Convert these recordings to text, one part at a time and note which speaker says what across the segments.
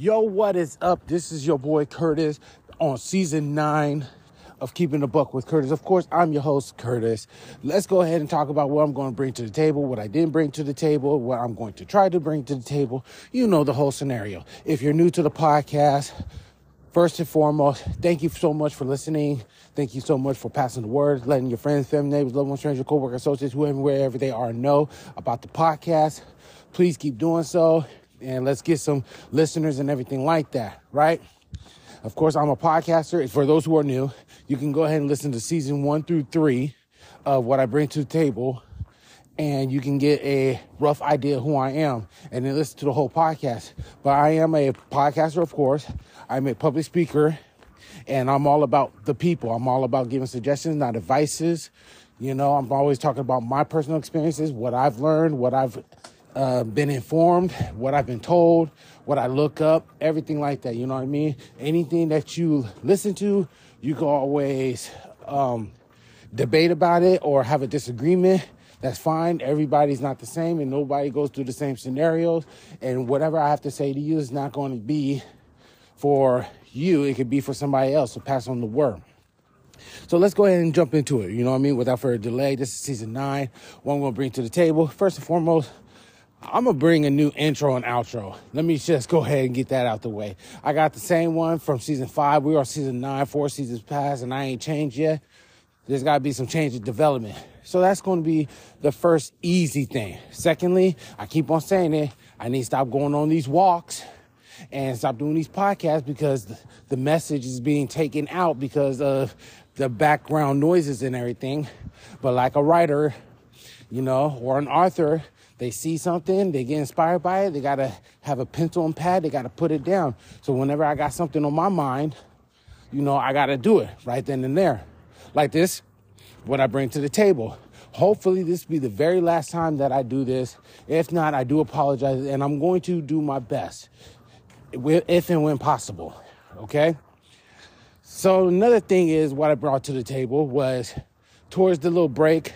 Speaker 1: Yo, what is up? This is your boy Curtis on season nine of Keeping the Buck with Curtis. Of course, I'm your host, Curtis. Let's go ahead and talk about what I'm going to bring to the table, what I didn't bring to the table, what I'm going to try to bring to the table. You know the whole scenario. If you're new to the podcast, first and foremost, thank you so much for listening. Thank you so much for passing the word, letting your friends, family, neighbors, loved ones, strangers, co-workers, associates, whoever, wherever they are know about the podcast. Please keep doing so and let's get some listeners and everything like that, right? Of course, I'm a podcaster. For those who are new, you can go ahead and listen to season one through three of what I bring to the table, and you can get a rough idea of who I am, and then listen to the whole podcast. But I am a podcaster, of course. I'm a public speaker, and I'm all about the people. I'm all about giving suggestions, not advices. You know, I'm always talking about my personal experiences, what I've learned, what I've uh, been informed, what I've been told, what I look up, everything like that. You know what I mean? Anything that you listen to, you can always um, debate about it or have a disagreement. That's fine. Everybody's not the same and nobody goes through the same scenarios. And whatever I have to say to you is not going to be for you, it could be for somebody else. So pass on the word. So let's go ahead and jump into it. You know what I mean? Without further delay, this is season nine. What I'm going to bring to the table. First and foremost, I'm gonna bring a new intro and outro. Let me just go ahead and get that out the way. I got the same one from season five. We are season nine, four seasons past, and I ain't changed yet. There's gotta be some change in development. So that's gonna be the first easy thing. Secondly, I keep on saying it. I need to stop going on these walks and stop doing these podcasts because the message is being taken out because of the background noises and everything. But like a writer, you know, or an author, they see something, they get inspired by it, they gotta have a pencil and pad, they gotta put it down. So whenever I got something on my mind, you know, I gotta do it right then and there. Like this, what I bring to the table. Hopefully, this be the very last time that I do this. If not, I do apologize, and I'm going to do my best, if and when possible. Okay? So, another thing is what I brought to the table was towards the little break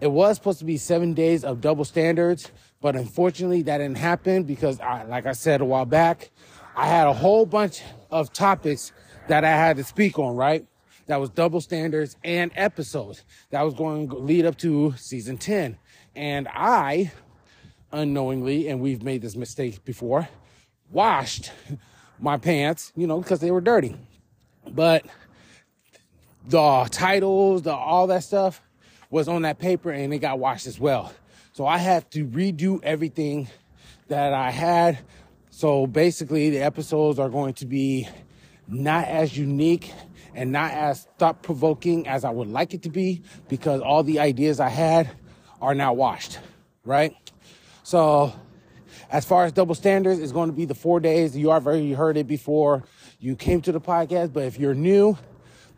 Speaker 1: it was supposed to be seven days of double standards, but unfortunately that didn't happen because, I, like I said a while back, I had a whole bunch of topics that I had to speak on, right? That was double standards and episodes that was going to lead up to season 10. And I, unknowingly, and we've made this mistake before, washed my pants, you know, because they were dirty. But the titles, the all that stuff, was on that paper and it got washed as well. So I had to redo everything that I had. So basically, the episodes are going to be not as unique and not as thought provoking as I would like it to be because all the ideas I had are now washed, right? So, as far as double standards, it's going to be the four days. You already heard it before you came to the podcast, but if you're new,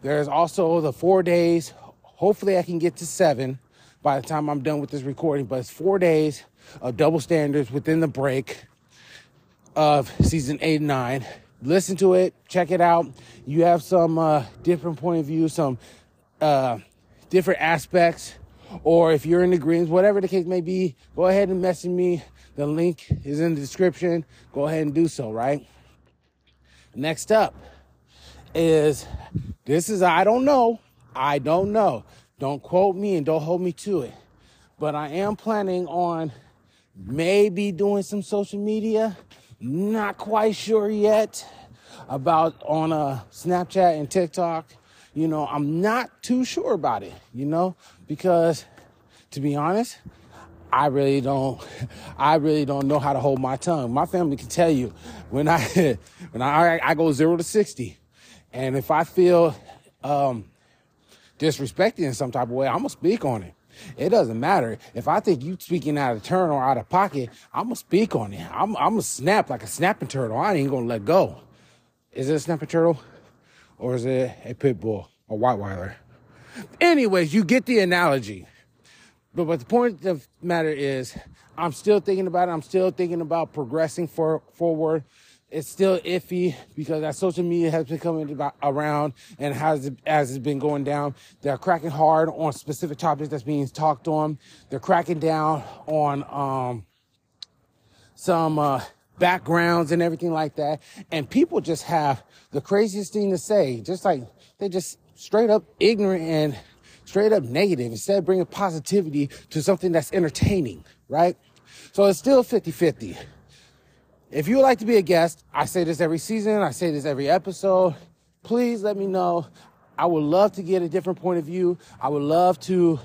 Speaker 1: there's also the four days Hopefully, I can get to seven by the time I'm done with this recording. But it's four days of double standards within the break of season eight and nine. Listen to it, check it out. You have some uh, different point of view, some uh, different aspects, or if you're in the greens, whatever the case may be, go ahead and message me. The link is in the description. Go ahead and do so, right? Next up is this is I don't know. I don't know. Don't quote me and don't hold me to it. But I am planning on maybe doing some social media. Not quite sure yet about on a uh, Snapchat and TikTok. You know, I'm not too sure about it, you know, because to be honest, I really don't I really don't know how to hold my tongue. My family can tell you when I when I I go 0 to 60 and if I feel um disrespected in some type of way, I'm gonna speak on it. It doesn't matter if I think you speaking out of turn or out of pocket. I'm gonna speak on it. I'm I'm gonna snap like a snapping turtle. I ain't gonna let go. Is it a snapping turtle, or is it a pit bull or whiteweiler? Anyways, you get the analogy. But but the point of matter is, I'm still thinking about it. I'm still thinking about progressing for forward it's still iffy because as social media has been coming about, around and has as it's been going down, they're cracking hard on specific topics that's being talked on. They're cracking down on um, some uh, backgrounds and everything like that. And people just have the craziest thing to say, just like they're just straight up ignorant and straight up negative instead of bringing positivity to something that's entertaining, right? So it's still 50 50. If you would like to be a guest, I say this every season, I say this every episode. Please let me know. I would love to get a different point of view. I would love to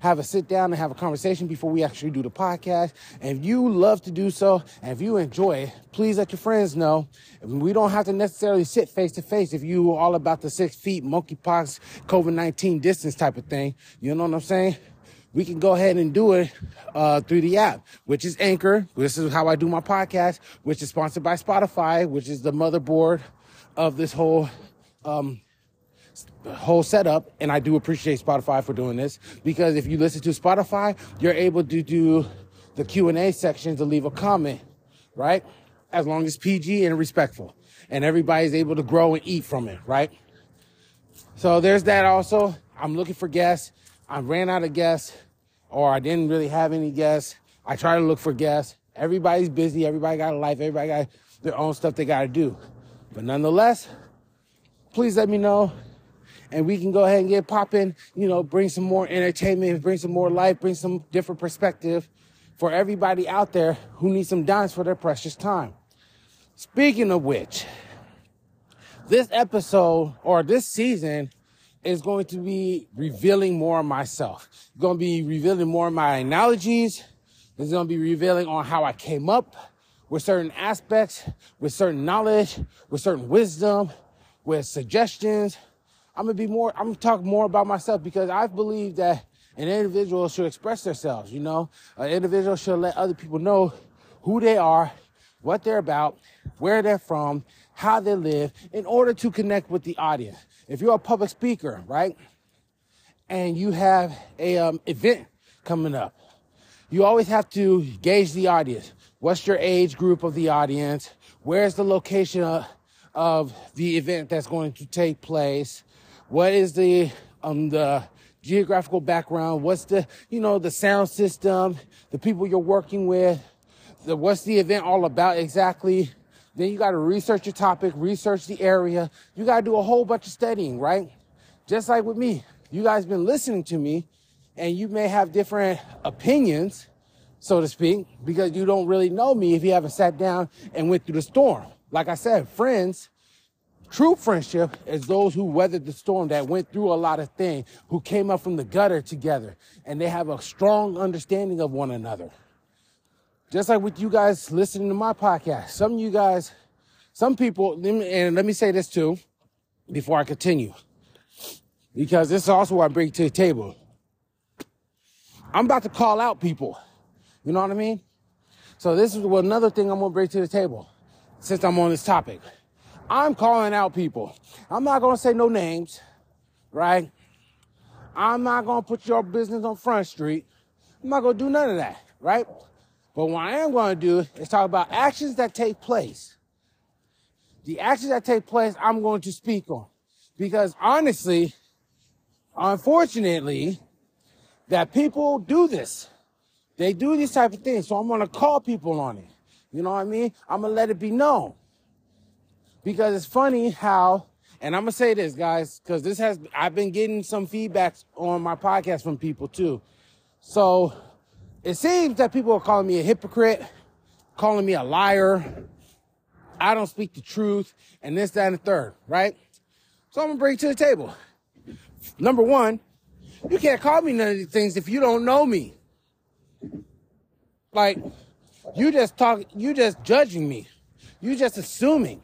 Speaker 1: have a sit down and have a conversation before we actually do the podcast. And if you love to do so, and if you enjoy it, please let your friends know. We don't have to necessarily sit face to face if you are all about the six feet, monkeypox, COVID-19 distance type of thing. You know what I'm saying? We can go ahead and do it uh, through the app, which is Anchor. This is how I do my podcast, which is sponsored by Spotify, which is the motherboard of this whole um, whole setup. And I do appreciate Spotify for doing this because if you listen to Spotify, you're able to do the Q and A section to leave a comment, right? As long as PG and respectful, and everybody's able to grow and eat from it, right? So there's that. Also, I'm looking for guests. I ran out of guests, or I didn't really have any guests. I try to look for guests. Everybody's busy. Everybody got a life. Everybody got their own stuff they got to do. But nonetheless, please let me know and we can go ahead and get popping, you know, bring some more entertainment, bring some more life, bring some different perspective for everybody out there who needs some dimes for their precious time. Speaking of which, this episode or this season is going to be revealing more of myself. It's going to be revealing more of my analogies. It's going to be revealing on how I came up with certain aspects, with certain knowledge, with certain wisdom, with suggestions, I'm gonna be more, I'm gonna talk more about myself because I believe that an individual should express themselves, you know? An individual should let other people know who they are, what they're about, where they're from, how they live in order to connect with the audience. If you're a public speaker, right? And you have a um, event coming up, you always have to gauge the audience. What's your age group of the audience? Where's the location of, of the event that's going to take place? What is the um the geographical background? What's the you know the sound system? The people you're working with? The, what's the event all about exactly? Then you got to research your topic, research the area. You got to do a whole bunch of studying, right? Just like with me, you guys been listening to me, and you may have different opinions, so to speak, because you don't really know me if you haven't sat down and went through the storm. Like I said, friends True friendship is those who weathered the storm, that went through a lot of things, who came up from the gutter together, and they have a strong understanding of one another. Just like with you guys listening to my podcast, some of you guys, some people, and let me say this too, before I continue, because this is also what I bring to the table. I'm about to call out people. You know what I mean? So this is another thing I'm gonna bring to the table since I'm on this topic. I'm calling out people. I'm not going to say no names, right? I'm not going to put your business on Front Street. I'm not going to do none of that, right? But what I am going to do is talk about actions that take place. The actions that take place, I'm going to speak on. Because honestly, unfortunately, that people do this. They do these type of things. So I'm going to call people on it. You know what I mean? I'm going to let it be known because it's funny how, and I'm gonna say this, guys, because this has, I've been getting some feedbacks on my podcast from people too. So it seems that people are calling me a hypocrite, calling me a liar. I don't speak the truth, and this, that, and the third, right? So I'm gonna bring it to the table. Number one, you can't call me none of these things if you don't know me. Like, you just talk, you just judging me. You just assuming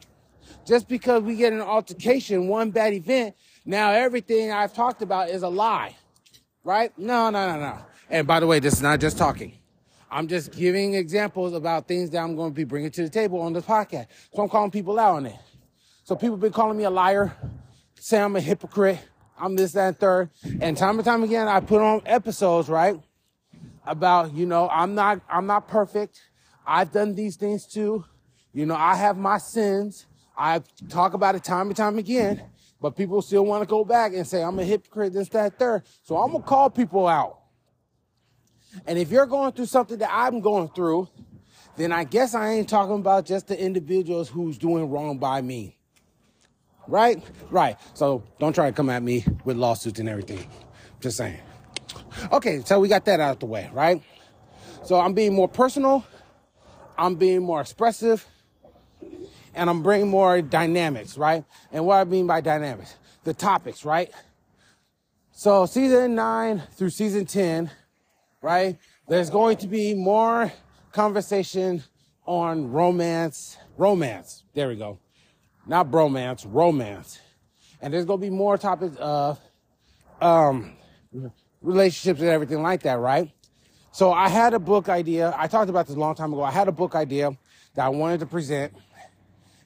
Speaker 1: just because we get an altercation, one bad event, now everything I've talked about is a lie. Right? No, no, no, no. And by the way, this is not just talking. I'm just giving examples about things that I'm going to be bringing to the table on this podcast. So I'm calling people out on it. So people have been calling me a liar, say I'm a hypocrite, I'm this, that, and third. And time and time again, I put on episodes, right? About, you know, I'm not, I'm not perfect. I've done these things too. You know, I have my sins. I talk about it time and time again, but people still want to go back and say, I'm a hypocrite, this, that, third. So I'm going to call people out. And if you're going through something that I'm going through, then I guess I ain't talking about just the individuals who's doing wrong by me. Right? Right. So don't try to come at me with lawsuits and everything. Just saying. Okay, so we got that out of the way, right? So I'm being more personal, I'm being more expressive, and I'm bringing more dynamics, right? And what I mean by dynamics, the topics, right? So season nine through season 10, right? There's going to be more conversation on romance, romance. There we go. Not bromance, romance. And there's going to be more topics of, um, relationships and everything like that, right? So I had a book idea. I talked about this a long time ago. I had a book idea that I wanted to present.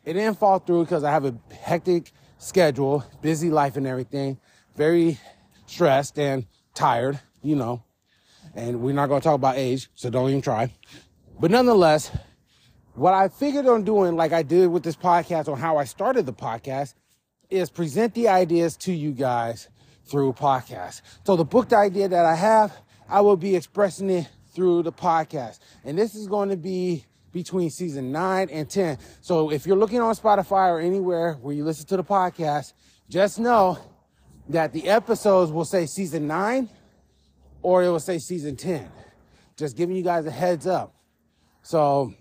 Speaker 1: It didn't fall through because I have a hectic schedule, busy life and everything, very stressed and tired, you know. And we're not going to talk about age, so don't even try. But nonetheless, what I figured on doing, like I did with this podcast on how I started the podcast, is present the ideas to you guys through podcast. So the book idea that I have, I will be expressing it through the podcast. And this is going to be between season nine and 10. So if you're looking on Spotify or anywhere where you listen to the podcast, just know that the episodes will say season nine or it will say season 10. Just giving you guys a heads up. So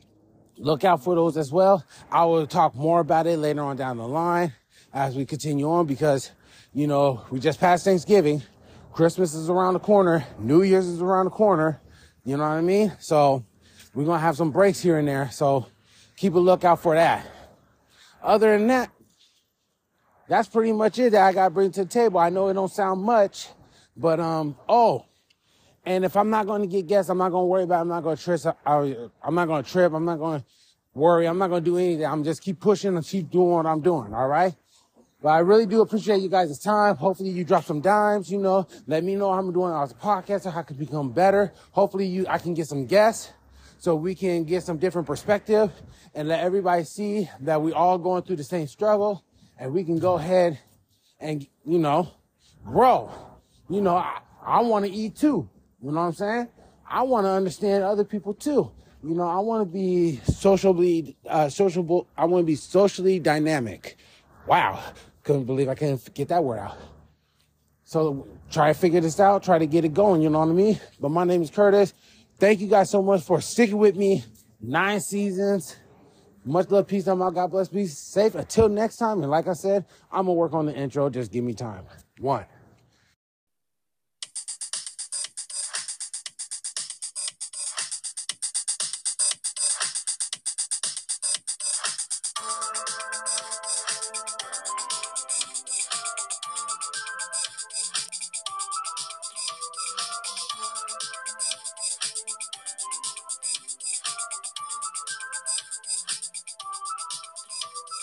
Speaker 1: look out for those as well. I will talk more about it later on down the line as we continue on because you know, we just passed Thanksgiving. Christmas is around the corner. New Year's is around the corner. You know what I mean? So we're going to have some breaks here and there. So keep a lookout for that. Other than that, that's pretty much it that I got to bring to the table. I know it don't sound much, but, um, oh, and if I'm not going to get guests, I'm not going to worry about, it. I'm not going to trip. I'm not going to trip. I'm not going to worry. I'm not going to do anything. I'm just keep pushing and keep doing what I'm doing. All right. But I really do appreciate you guys' time. Hopefully you drop some dimes, you know, let me know how I'm doing as a podcaster, how I can become better. Hopefully you, I can get some guests so we can get some different perspective and let everybody see that we all going through the same struggle and we can go ahead and, you know, grow. You know, I, I want to eat too. You know what I'm saying? I want to understand other people too. You know, I want to be socially, uh, sociable. I want to be socially dynamic. Wow. Couldn't believe I couldn't get that word out. So try to figure this out, try to get it going, you know what I mean? But my name is Curtis. Thank you guys so much for sticking with me. Nine seasons. Much love, peace, I'm out. God bless, be safe. Until next time. And like I said, I'm gonna work on the intro. Just give me time. One.